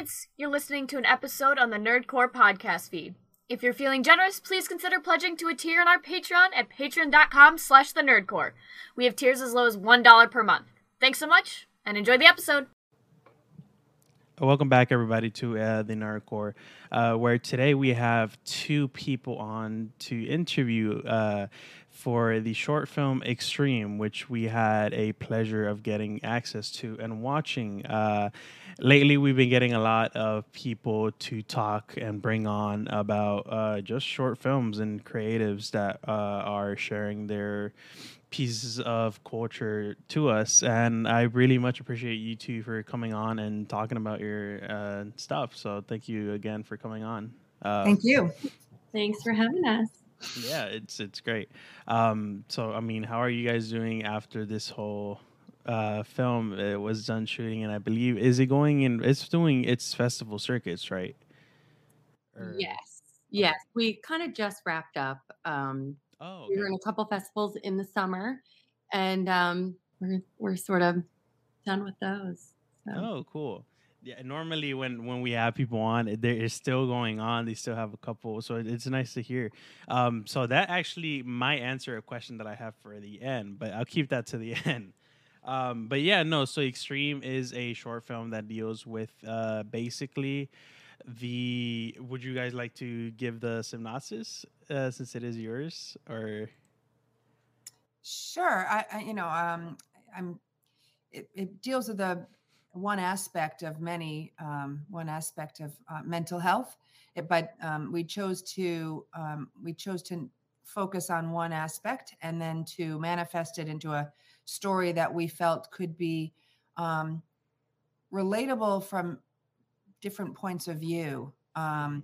nerds! You're listening to an episode on the Nerd Corps podcast feed. If you're feeling generous, please consider pledging to a tier on our Patreon at patreon.com slash the nerdcorps. We have tiers as low as $1 per month. Thanks so much, and enjoy the episode. Welcome back, everybody, to uh, the Nerd Corps, uh, where today we have two people on to interview uh, for the short film Extreme, which we had a pleasure of getting access to and watching. Uh, lately, we've been getting a lot of people to talk and bring on about uh, just short films and creatives that uh, are sharing their pieces of culture to us. And i really much appreciate you two for coming on and talking about your uh, stuff. So thank you again for coming on. Uh, thank you. Thanks for having us yeah, it's it's great. Um, so I mean, how are you guys doing after this whole uh, film it was done shooting? And I believe is it going in? It's doing its festival circuits, right? Or... Yes, yes. We kind of just wrapped up. Um, oh, okay. we were in a couple festivals in the summer, and um, we're we're sort of done with those. So. Oh, cool yeah normally when when we have people on there is still going on. They still have a couple so it's nice to hear. Um so that actually might answer a question that i have for the end but i'll keep that to the end. Um but yeah no so extreme is a short film that deals with uh basically the would you guys like to give the synopsis uh, since it is yours or? Sure i, I you know um i'm it, it deals with the one aspect of many, um, one aspect of uh, mental health. It, but um, we chose to um, we chose to focus on one aspect and then to manifest it into a story that we felt could be um, relatable from different points of view. Um, mm-hmm.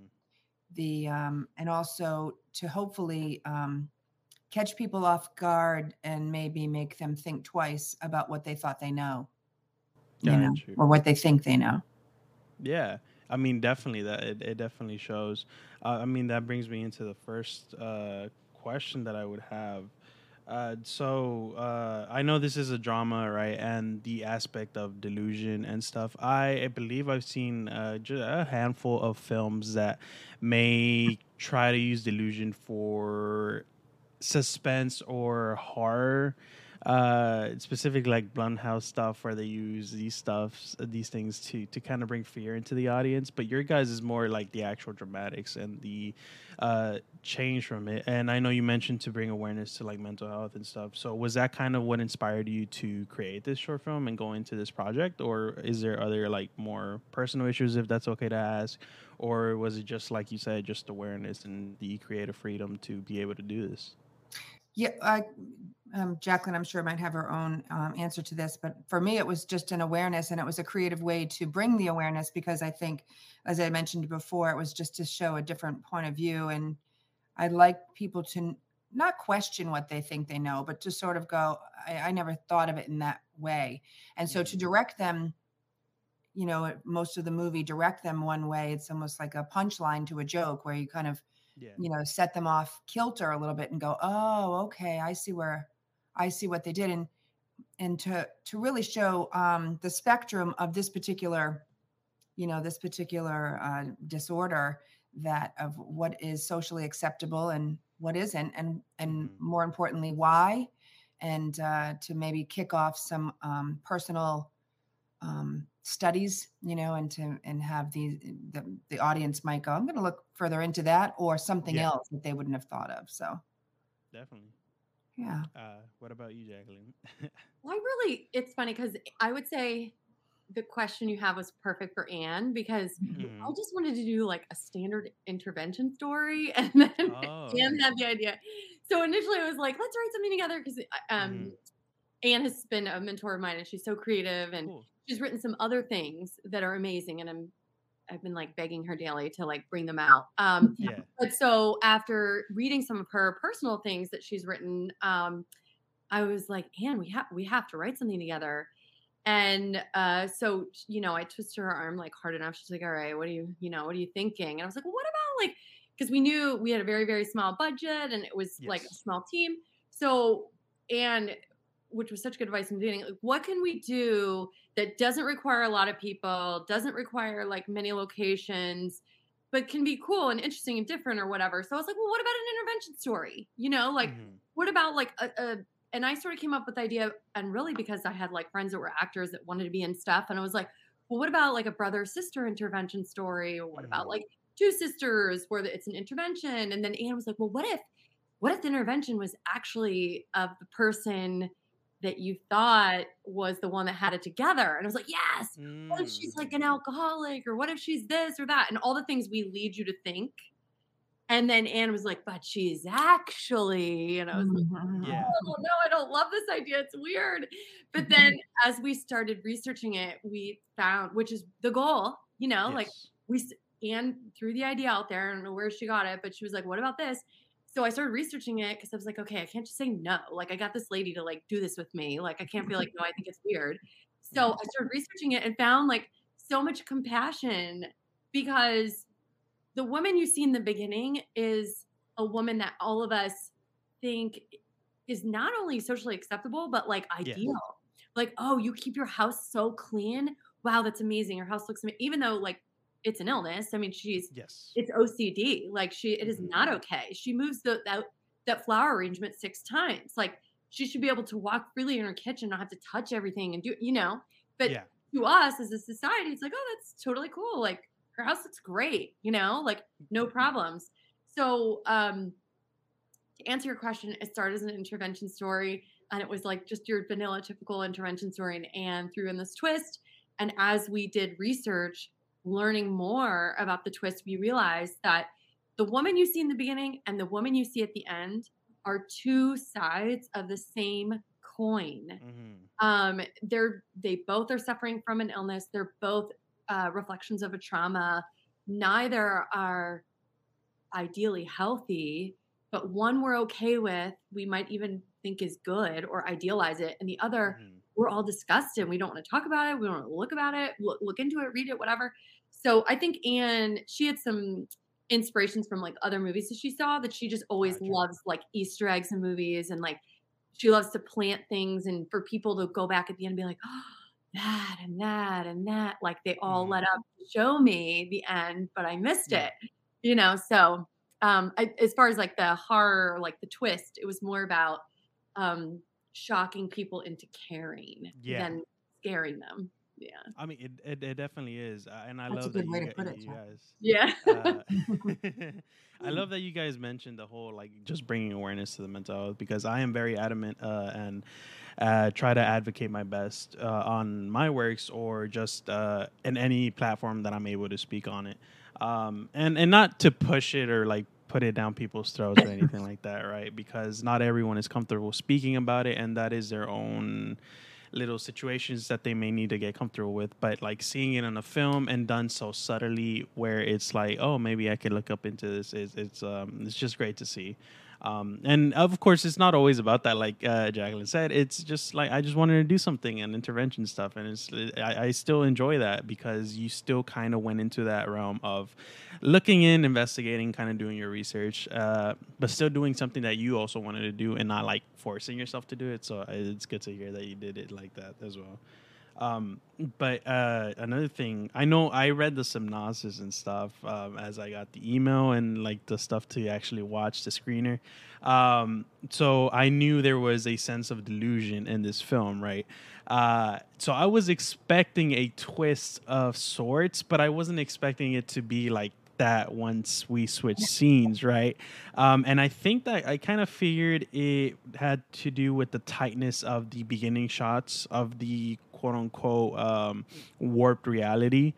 the um, and also to hopefully catch people off guard and maybe make them think twice about what they thought they know you know, or what they think they know. Yeah. I mean, definitely that it, it definitely shows. Uh, I mean, that brings me into the first uh, question that I would have. Uh, so uh, I know this is a drama, right? And the aspect of delusion and stuff. I, I believe I've seen uh, a handful of films that may try to use delusion for suspense or horror uh specific like Blumhouse stuff where they use these stuffs these things to to kind of bring fear into the audience but your guys is more like the actual dramatics and the uh change from it. And i know you mentioned to bring awareness to like mental health and stuff. So was that kind of what inspired you to create this short film and go into this project? Or is there other like more personal issues if that's okay to ask? Or was it just like you said just awareness and the creative freedom to be able to do this yeah, I, um, Jaclyn, I'm sure might have her own um, answer to this, but for me, it was just an awareness, and it was a creative way to bring the awareness because I think, as I mentioned before, it was just to show a different point of view, and I'd like people to not question what they think they know, but to sort of go, I, I never thought of it in that way, and so to mm-hmm. direct them you know most of the movie direct them one way it's almost like a punchline to a joke where you kind of yeah. you know, set them off kilter a little bit and go, oh, okay, I see where I see what they did. And and to to really show um, the spectrum of this particular, you know, this particular uh, disorder that of what is socially acceptable and what isn't, and and mm-hmm. more importantly, why, and uh, to maybe kick off some um, personal um, studies, you know, and to and have the the, the audience might go, I'm going to look further into that or something yeah. else that they wouldn't have thought of. So definitely. Yeah. Uh, what about you, Jaclyn? well, I really, it's funny because I would say the question you have was perfect for Anne because mm-hmm. I just wanted to do like a standard intervention story, and then oh. Anne had the idea. So initially, I was like, let's write something together because um, mm-hmm. Anne has been a mentor of mine, and she's so creative, and cool she's written some other things that are amazing and i'm i've been like begging her daily to like bring them out um yeah. but so after reading some of her personal things that she's written um i was like Anne, we have we have to write something together and uh so you know i twisted her arm like hard enough she's like all right what are you you know what are you thinking and i was like well, what about like because we knew we had a very very small budget and it was yes. like a small team so and which was such good advice in the beginning like what can we do that doesn't require a lot of people, doesn't require like many locations, but can be cool and interesting and different or whatever. So I was like, well, what about an intervention story? You know, like mm-hmm. what about like a, a and I sort of came up with the idea, and really because I had like friends that were actors that wanted to be in stuff, and I was like, well, what about like a brother sister intervention story, or what about mm-hmm. like two sisters where it's an intervention? And then Anne was like, well, what if, what if the intervention was actually of the person that you thought was the one that had it together? And I was like, yes. Mm. What if she's like an mm. alcoholic, or what if she's this or that, and all the things we lead you to think and then Anne was like, but she's actually, and I was like, mm-hmm. yeah. oh no, I don't love this idea. It's weird. But then as we started researching it, we found, which is the goal, you know, yes. like we, Anne threw the idea out there. I don't know where she got it, but she was like, what about this? So I started researching it because I was like, okay, I can't just say no. Like I got this lady to like do this with me. Like I can't be like, no, I think it's weird. So I started researching it and found like so much compassion because the woman you see in the beginning is a woman that all of us think is not only socially acceptable but like ideal. Like, oh, you keep your house so clean. Wow, that's amazing. Your house looks amazing. Even though like it's an illness. I mean, she's yes, it's OCD. Like she, it is not mm-hmm. okay. She moves the that that flower arrangement six times. Like she should be able to walk freely in her kitchen, not have to touch everything and do, you know. But yeah. to us as a society, it's like, oh, that's totally cool. Like her house looks great, you know, like no mm-hmm. problems. So, um, to answer your question, it started as an intervention story and it was like just your vanilla typical intervention story and Anne threw in this twist. And as we did research, learning more about the twist, we realized that the woman you see in the beginning and the woman you see at the end are two sides of the same coin. Mm-hmm. Um, they're they both are suffering from an illness. They're both uh, reflections of a trauma. Neither are ideally healthy, but one we're okay with, we might even think is good or idealize it, and the other mm-hmm. We're all disgusted. We don't want to talk about it. We don't want to look about it, look, look into it, read it, whatever. So I think Anne, she had some inspirations from like other movies that she saw that she just always gotcha. loves like Easter eggs in movies and like she loves to plant things and for people to go back at the end and be like, oh, that and that and that. Like they all mm. let up show me the end, but I missed yeah. it, you know? So, um, I, as far as like the horror, like the twist, it was more about, um, shocking people into caring yeah. than scaring them. Yeah. I mean, it, it, it definitely is. Uh, and I That's love that you, you, guys, Yeah. Uh, I love that you guys mentioned the whole like just bringing awareness to the mental health because I am very adamant uh, and uh, try to advocate my best uh, on my works or just uh, in any platform that I'm able to speak on it. Um, and and not to push it or like put it down people's throats or anything like that, right? Because not everyone is comfortable speaking about it, and that is their own little situations that they may need to get comfortable with. But like seeing it on a film and done so subtly, where it's like, oh, maybe I could look up into this. Is it's um, it's just great to see. Um, and of course, it's not always about that. Like uh, Jaclyn said, it's just like I just wanted to do something and intervention stuff, and it's I, I still enjoy that because you still kind of went into that realm of looking in, investigating, kind of doing your research, uh, but still doing something that you also wanted to do and not like forcing yourself to do it. So uh, it's good to hear that you did it like that as well. Um, but uh, another thing, I know I read the synopsis and stuff um, as I got the email and like the stuff to actually watch the screener. Um, so I knew there was a sense of delusion in this film, right? Uh, so I was expecting a twist of sorts, but I wasn't expecting it to be like that once we switch scenes, right? Um, and I think that I kind of figured it had to do with the tightness of the beginning shots of the quote unquote um, warped reality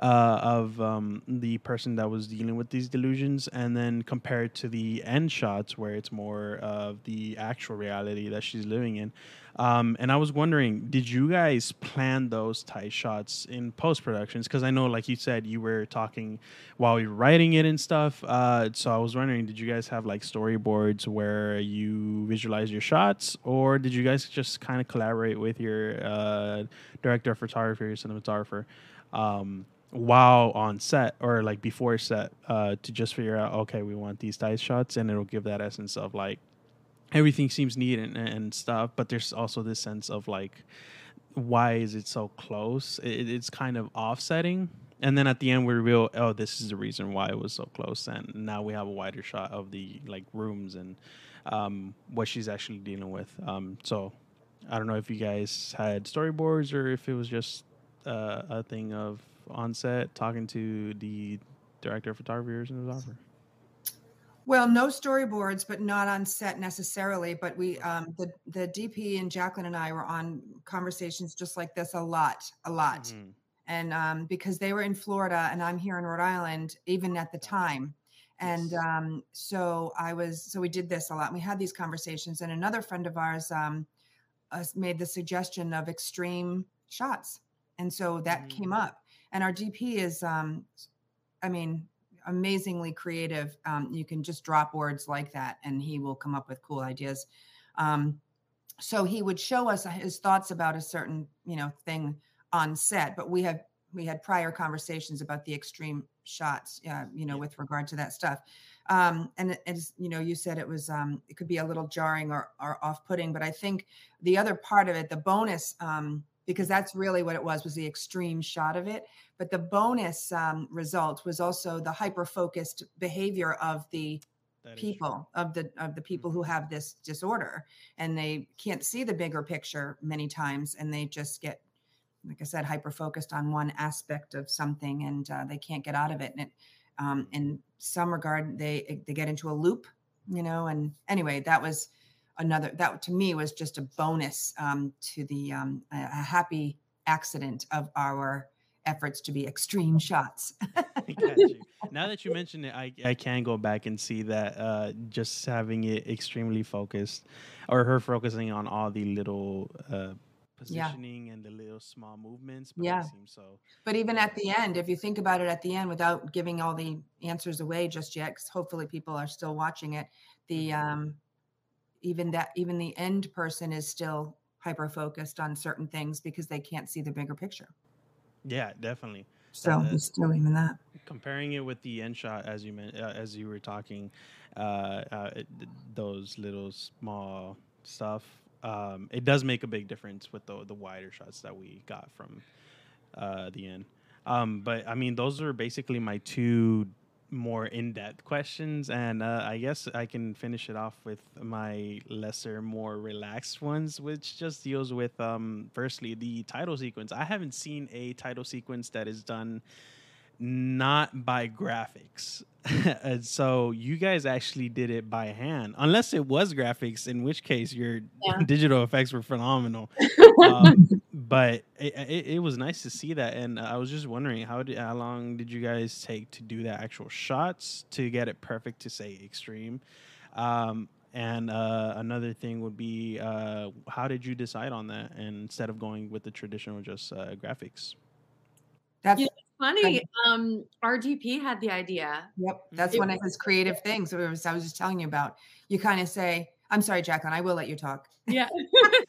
uh, of um, the person that was dealing with these delusions, and then compared to the end shots where it's more of the actual reality that she's living in. Um, and I was wondering, did you guys plan those tight shots in post productions? Because I know, like you said, you were talking while you're writing it and stuff. Uh, so I was wondering, did you guys have like storyboards where you visualize your shots, or did you guys just kind of collaborate with your uh, director of photography or cinematographer? Um, while on set or like before set uh, to just figure out okay we want these tight shots and it'll give that essence of like everything seems neat and, and stuff but there's also this sense of like why is it so close? It, it's kind of offsetting. And then at the end, we reveal, oh, this is the reason why it was so close. And now we have a wider shot of the like rooms and um, what she's actually dealing with. Um, so I don't know if you guys had storyboards or if it was just uh, a thing of on set talking to the director of photography or cinematographer. Well, no storyboards, but not on set necessarily. But we, um, the the DP and Jaclyn and I were on conversations just like this a lot, a lot, mm-hmm. and um, because they were in Florida and I'm here in Rhode Island, even at the time, and yes. um, so I was, so we did this a lot. We had these conversations, and another friend of ours um, uh, made the suggestion of extreme shots, and so that mm-hmm. came up. And our DP is, um, I mean, amazingly creative. Um, you can just drop words like that, and he will come up with cool ideas. Um, so he would show us his thoughts about a certain, you know, thing on set. But we had we had prior conversations about the extreme shots, uh, you know, with regard to that stuff. Um, and as you know, you said it was um, it could be a little jarring or, or off-putting, but I think the other part of it, the bonus um, because that's really what it was was the extreme shot of it. But the bonus um, result was also the hyper focused behavior of the people of the of the people who mm-hmm. have this disorder. And they can't see the bigger picture many times and they just get like i said hyper focused on one aspect of something and uh, they can't get out of it. And it, um, in some regard they they get into a loop you know and anyway that was another that to me was just a bonus um, to the um, a, happy accident of our efforts to be extreme shots. now that you mentioned it, I, I can go back and see that uh, just having it extremely focused, or her focusing on all the little uh, positioning yeah. and the little small movements. But yeah. so. But even at the end, if you think about it, at the end, without giving all the answers away just yet, because hopefully people are still watching it, the mm-hmm. um, even that even the end person is still hyper focused on certain things because they can't see the bigger picture. Yeah, definitely. So uh, it's still even that. Comparing it with the end shot, as you meant, uh, as you were talking, uh, uh it, those little small stuff, um, it does make a big difference with the the wider shots that we got from uh, the end. Um, but I mean, those are basically my two more in-depth questions and uh, i guess i can finish it off with my lesser more relaxed ones which just deals with um, firstly the title sequence i haven't seen a title sequence that is done not by graphics. and so you guys actually did it by hand, unless it was graphics, in which case your yeah. digital effects were phenomenal. um, but it, it, it, was nice to see that, and I was just wondering how did how long did you guys take to do the actual shots to get it perfect to say extreme? Um, and uh, another thing would be uh, how did you decide on that and instead of going with the traditional just uh, graphics? That's yeah funny. Um, our DP had the idea. Yep, that's it one was, of his creative things. I was, I was just telling you about. You kind of say, "I'm sorry, Jaclyn. I will let you talk." Yeah.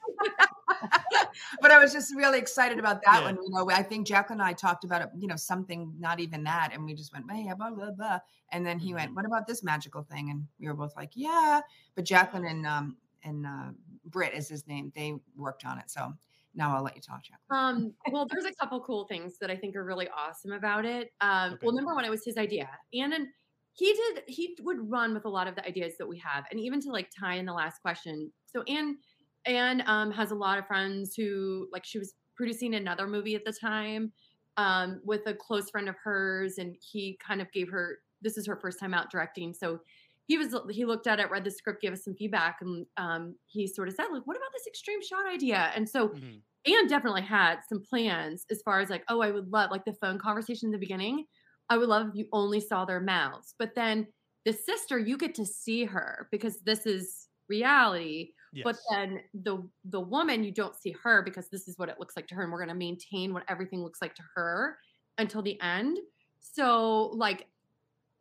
but I was just really excited about that yeah. one. You know, I think Jaclyn and I talked about it. You know, something not even that, and we just went, "Hey, blah blah blah," and then he mm-hmm. went, "What about this magical thing?" And we were both like, "Yeah." But Jaclyn and um and uh, Britt is his name. They worked on it, so now I'll let you talk, Jack. Um, well, there's a couple cool things that I think are really awesome about it. Um, okay. well, number one, it was his idea, and then he did he would run with a lot of the ideas that we have, and even to like tie in the last question. So Anne Anne um, has a lot of friends who like she was producing another movie at the time um, with a close friend of hers, and he kind of gave her this is her first time out directing, so he was he looked at it, read the script, gave us some feedback, and um, he sort of said like, "What about this extreme shot idea?" And so, mm-hmm. Anne definitely had some plans as far as like, "Oh, I would love like the phone conversation in the beginning. I would love if you only saw their mouths, but then the sister, you get to see her because this is reality." Yes. But then the the woman, you don't see her because this is what it looks like to her, and we're going to maintain what everything looks like to her until the end. So, like,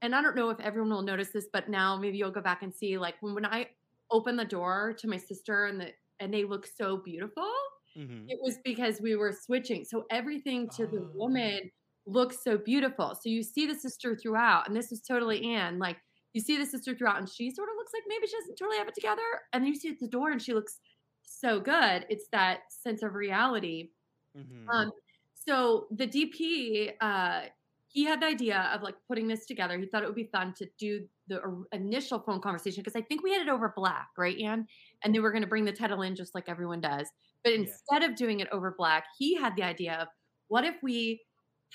and I don't know if everyone will notice this, but now maybe you'll go back and see like when, when I open the door to my sister and the and they look so beautiful. Mm-hmm. It was because we were switching. So everything to oh. the woman looks so beautiful. So you see the sister throughout, and this is totally Anne. Like you see the sister throughout, and she sort of looks like maybe she doesn't totally have it together. And then you see at the door, and she looks so good. It's that sense of reality. Mm-hmm. Um, so the DP, uh, he had the idea of like putting this together. He thought it would be fun to do the initial phone conversation because I think we had it over Black, right, Anne? And they were going to bring the title in just like everyone does. But instead yeah. of doing it over Black, he had the idea of what if we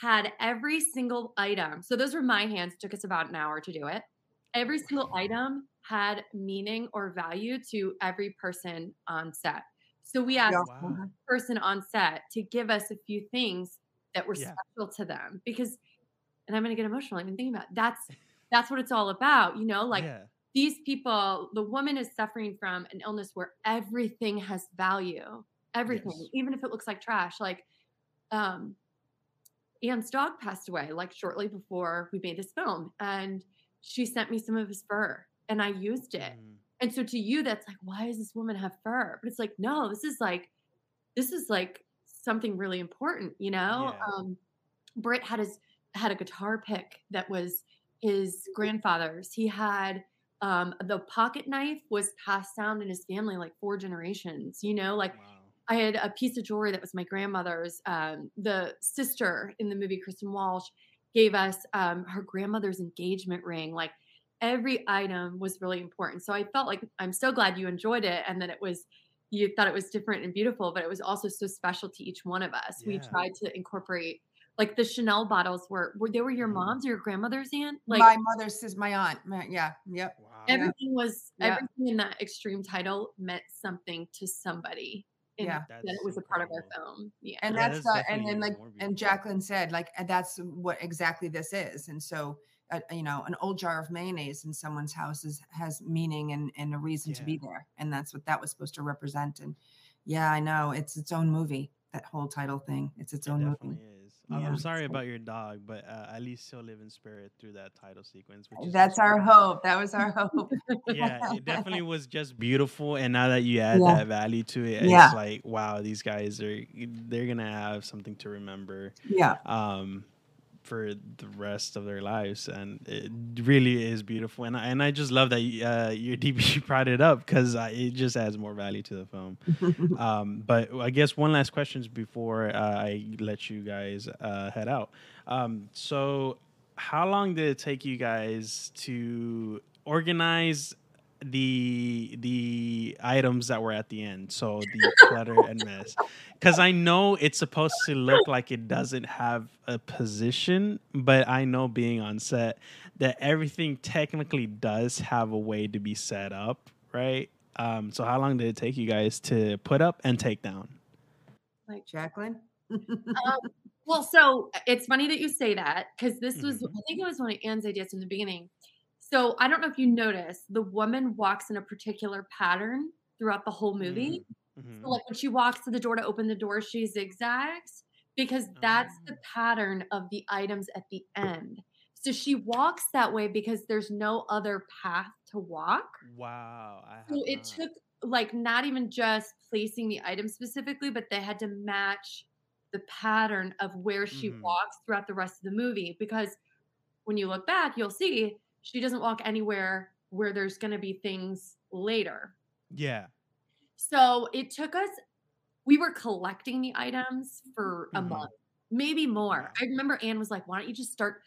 had every single item. So those were my hands. It took us about an hour to do it. Every single item had meaning or value to every person on set. So we asked yeah. wow. person on set to give us a few things that were yeah. special to them because and I'm going to get emotional even thinking about it. that's that's what it's all about, you know, like yeah. these people, the woman is suffering from an illness where everything has value, everything, yes. even if it looks like trash. Like um Anne's dog passed away like shortly before we made this film and she sent me some of his fur and I used it. Mm. And so to you, that's like, why does this woman have fur? But it's like, no, this is like, this is like something really important, you know? Yeah. Um, Britt had his had a guitar pick that was his grandfather's. He had um, the pocket knife was passed down in his family like four generations. You know, like wow. I had a piece of jewelry that was my grandmother's. Um, the sister in the movie, Kristen Walsh, gave us um, her grandmother's engagement ring. Like every item was really important. So I felt like I'm so glad you enjoyed it and that it was you thought it was different and beautiful, but it was also so special to each one of us. Yeah. We tried to incorporate like the Chanel bottles were, were they were your mm-hmm. mom's or your grandmother's aunt? Like my mother's is my aunt. My, yeah. Yep. Wow. Everything was yeah. everything in that extreme title meant something to somebody. Yeah. That it was a part of our film. Yeah. And that's uh, and then like and Jaclyn said, like that's what exactly this is. And so uh, you know, an old jar of mayonnaise in someone's house is, has meaning and, and a reason yeah. to be there. And that's what that was supposed to represent. And yeah, I know it's its own movie, that whole title thing. It's its it own movie. Is. Yeah, I'm sorry about your dog, but uh, at least he'll live in spirit through that title sequence. That's our hope. That was our hope. yeah, it definitely was just beautiful. And now that you add yeah. that value to it, yeah. it's like, wow, these guys are they're gonna have something to remember. Yeah. Um, for the rest of their lives, and it really is beautiful. And I, and I just love that uh, your DP brought it up because it just adds more value to the film. um, but I guess one last question before uh, I let you guys uh, head out. Um, so, how long did it take you guys to organize the the items that were at the end. So the clutter and mess. Because i know it's supposed to look like it doesn't have a position but i know being on set that everything technically does have a way to be set up right? Um, so how long did it take you guys to put up and take down? Like jaclyn? Um, well so it's funny that you say that because this was mm-hmm. i think it was one of anne's ideas in the beginning so I don't know if you notice, the woman walks in a particular pattern throughout the whole movie. Mm-hmm. So like when she walks to the door to open the door, she zigzags because that's the oh. pattern of the items at the end. So she walks that way because there's no other path to walk. Wow. so it took like not even just placing the item specifically, but they had to match the pattern of where she mm-hmm. walks throughout the rest of the movie. Because when you look back, you'll see she doesn't walk anywhere where there's going to be things later. Yeah. So it took us, we were collecting the items for a mm-hmm. month, maybe more. I remember Anne was like, why don't you just start?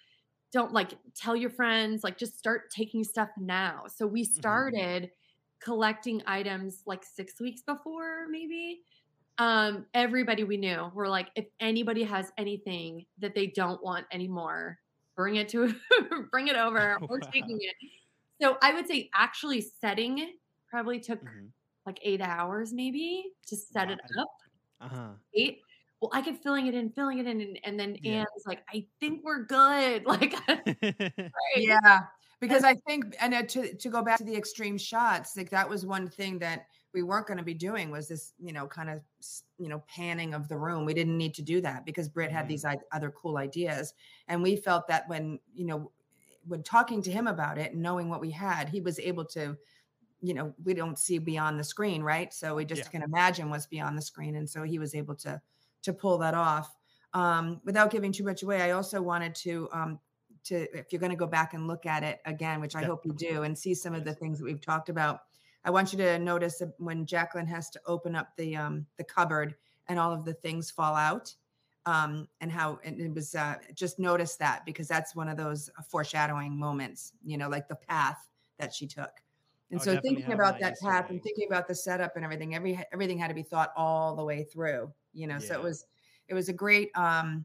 Don't like tell your friends, like just start taking stuff now. So we mm-hmm. started mm-hmm. collecting items like six weeks before, maybe. Um, everybody we knew were like, if anybody has anything that they don't want anymore, bring it to bring it over we're wow. taking it so i would say actually setting it probably took mm-hmm. like eight hours maybe to set wow. it up uh-huh. eight well i kept filling it in filling it in and, and then yeah. anne was like i think we're good like right. yeah because i think and uh, to, to go back to the extreme shots like that was one thing that we weren't going to be doing was this, you know, kind of, you know, panning of the room. We didn't need to do that because Britt had mm-hmm. these other cool ideas. And we felt that when, you know, when talking to him about it and knowing what we had, he was able to, you know, we don't see beyond the screen, right? So we just yeah. can imagine what's beyond the screen. And so he was able to, to pull that off. Um, without giving too much away, I also wanted to, um, to if you're going to go back and look at it again, which I yeah. hope you do, and see some of the things that we've talked about I want you to notice when Jaclyn has to open up the um, the cupboard and all of the things fall out, um, and how and it was uh, just notice that because that's one of those foreshadowing moments, you know, like the path that she took. And oh, so thinking about that path and thinking about the setup and everything, every everything had to be thought all the way through, you know. Yeah. So it was it was a great um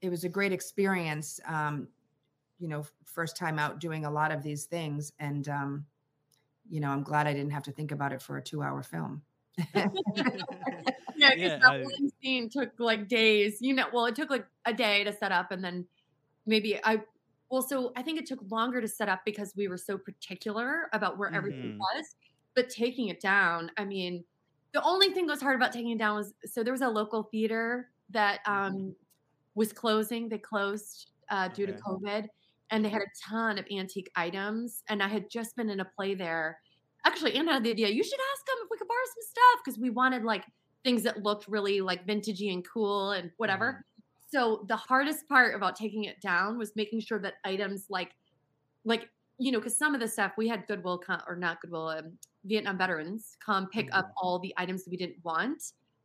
it was a great experience um you know first time out doing a lot of these things and um you know i'm glad i didn't have to think about it for a two hour film yeah, yeah that I, one scene took like days you know well it took like a day to set up and then maybe i well so i think it took longer to set up because we were so particular about where mm-hmm. everything was but taking it down i mean the only thing that was hard about taking it down was so there was a local theater that mm-hmm. um was closing they closed uh, due okay. to covid and they had a ton of antique items. And I had just been in a play there. Actually, Anna had the idea you should ask them if we could borrow some stuff because we wanted like things that looked really like vintagey and cool and whatever. Mm. So the hardest part about taking it down was making sure that items like, like you know, because some of the stuff we had Goodwill come, or not Goodwill, um, Vietnam veterans come pick mm. up all the items that we didn't want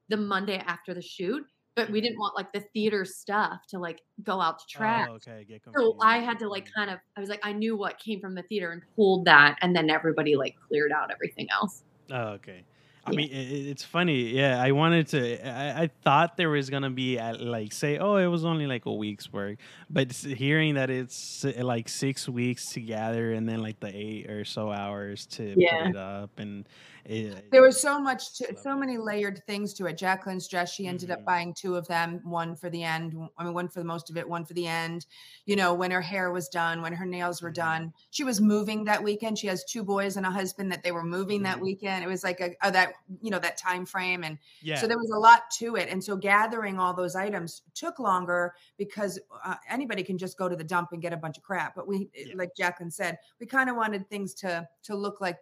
the Monday after the shoot but we didn't want like the theater stuff to like go out to trash. Oh, okay, get so I had to like mm. kind of I was like I knew what came from the theater and pulled that, and then everybody like cleared out everything else. Oh, okay. I yeah. mean, it, it's funny. Yeah, I wanted to. I, I thought there was gonna be at, like say, oh, it was only like a week's work, but hearing that it's like six weeks together and then like the eight or so hours to yeah. put it up and it, there was so much to so many layered things to it jaclyn's dress she ended mm-hmm. up buying two of them one for the end i mean one for the most of it one for the end you know when her hair was done when her nails were mm-hmm. done she was moving that weekend she has two boys and a husband that they were moving mm-hmm. that weekend it was like a, a, that you know that time frame and yeah. so there was a lot to it and so gathering all those items took longer because uh, anybody can just go to the dump and get a bunch of crap but we yeah. like jaclyn said we kind of wanted things to to look like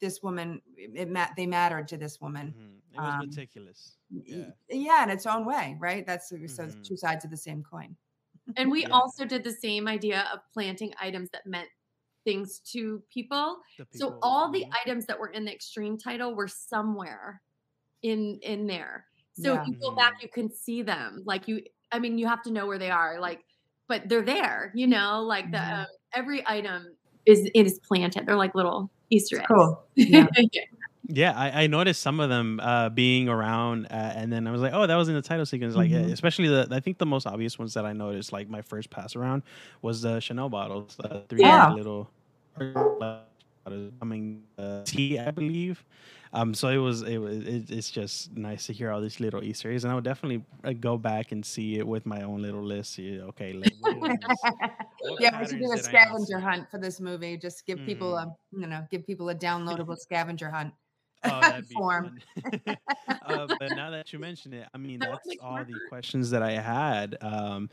this woman it mat they mattered to this woman mm-hmm. it was um, meticulous yeah. yeah in its own way right that's mm-hmm. so two sides of the same coin and we yeah. also did the same idea of planting items that meant things to people, people. so all the items that were in the extreme title were somewhere in in there so yeah. if you go back mm-hmm. you can see them like you i mean you have to know where they are like but they're there you know like the mm-hmm. um, every item is it is planted they're like little Easter eggs. Cool. Yeah. Yeah, I, I, noticed some of them uh, being around, uh, and then I was like, "Oh, that was in the title sequence." Like, mm-hmm. especially the I think the most obvious ones that I noticed, like my first pass around, was the Chanel bottles, the three yeah. little coming uh, tea, I believe. Um, so it was it was it, it's just nice to hear all these little Easter eggs, and I would definitely uh, go back and see it with my own little list. Yeah, okay, like, yeah, we should do a scavenger hunt for this movie. Just give mm. people a you know give people a downloadable scavenger hunt. Oh, that'd be form. uh, but now that you mention it, I mean that's all the questions that I had. Um,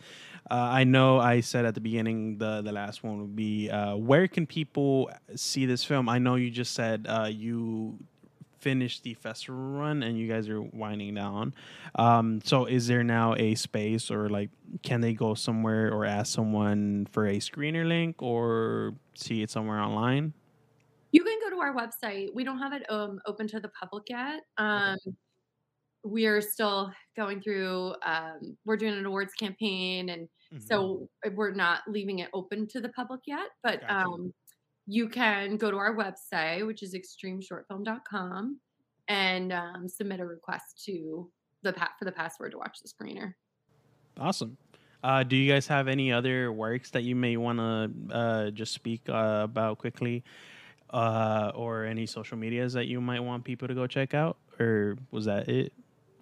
uh, I know I said at the beginning the the last one would be uh, where can people see this film? I know you just said uh, you finished the festival run and you guys are winding down. Um, so is there now a space or like can they go somewhere or ask someone for a screener link or see it somewhere online? You can go to our website. We don't have it um, open to the public yet. Um, okay. We're still going through. Um, we're doing an awards campaign, and mm-hmm. so we're not leaving it open to the public yet. But gotcha um, you can go to our website, which is extremeshortfilm.com, and um, submit a request to the pat for the password to watch the screener. Awesome. Uh, do you guys have any other works that you may want to uh, just speak uh, about quickly, uh, or any social medias that you might want people to go check out, or was that it?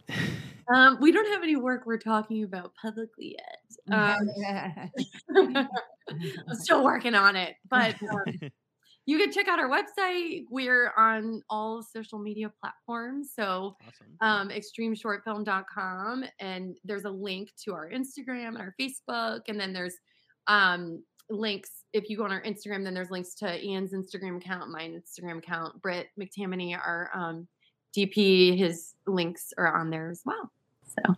um, we don't have any work we're talking about publicly yet. Um, I'm still working on it, but um, you can check out our website. We're on all social media platforms. So, awesome. um, extremeshortfilm.com, and there's a link to our Instagram and our Facebook, and then there's um, links. If you go on our Instagram, then there's links to Ian's Instagram account, my Instagram account, Britt McTammany, our um, DP. His links are on there as well. So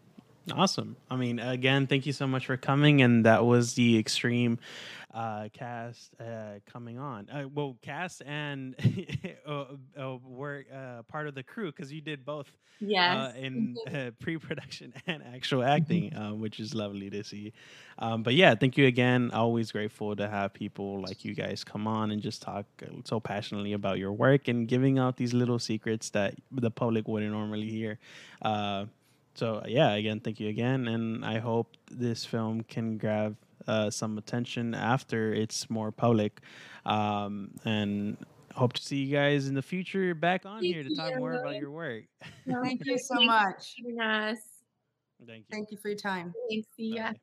Awesome. I mean, again, thank you so much for coming. And that was the extreme uh, cast uh, coming on. Uh, well, cast and uh, uh, were uh, part of the crew because you did both. Yes. in pre-production and actual acting, which is lovely to see. Um, but yeah, thank you again. Always grateful to have people like you guys come on and just talk so passionately about your work and giving out these little secrets that the public wouldn't normally hear. So yeah, again, thank you again, and I hope this film can grab uh, some attention after it's more public. Um, and hope to see you guys in the future back on Thank here to talk more about your work. Thank you so much. Thank you. Thank you for your time. Thanks. See ya. Bye.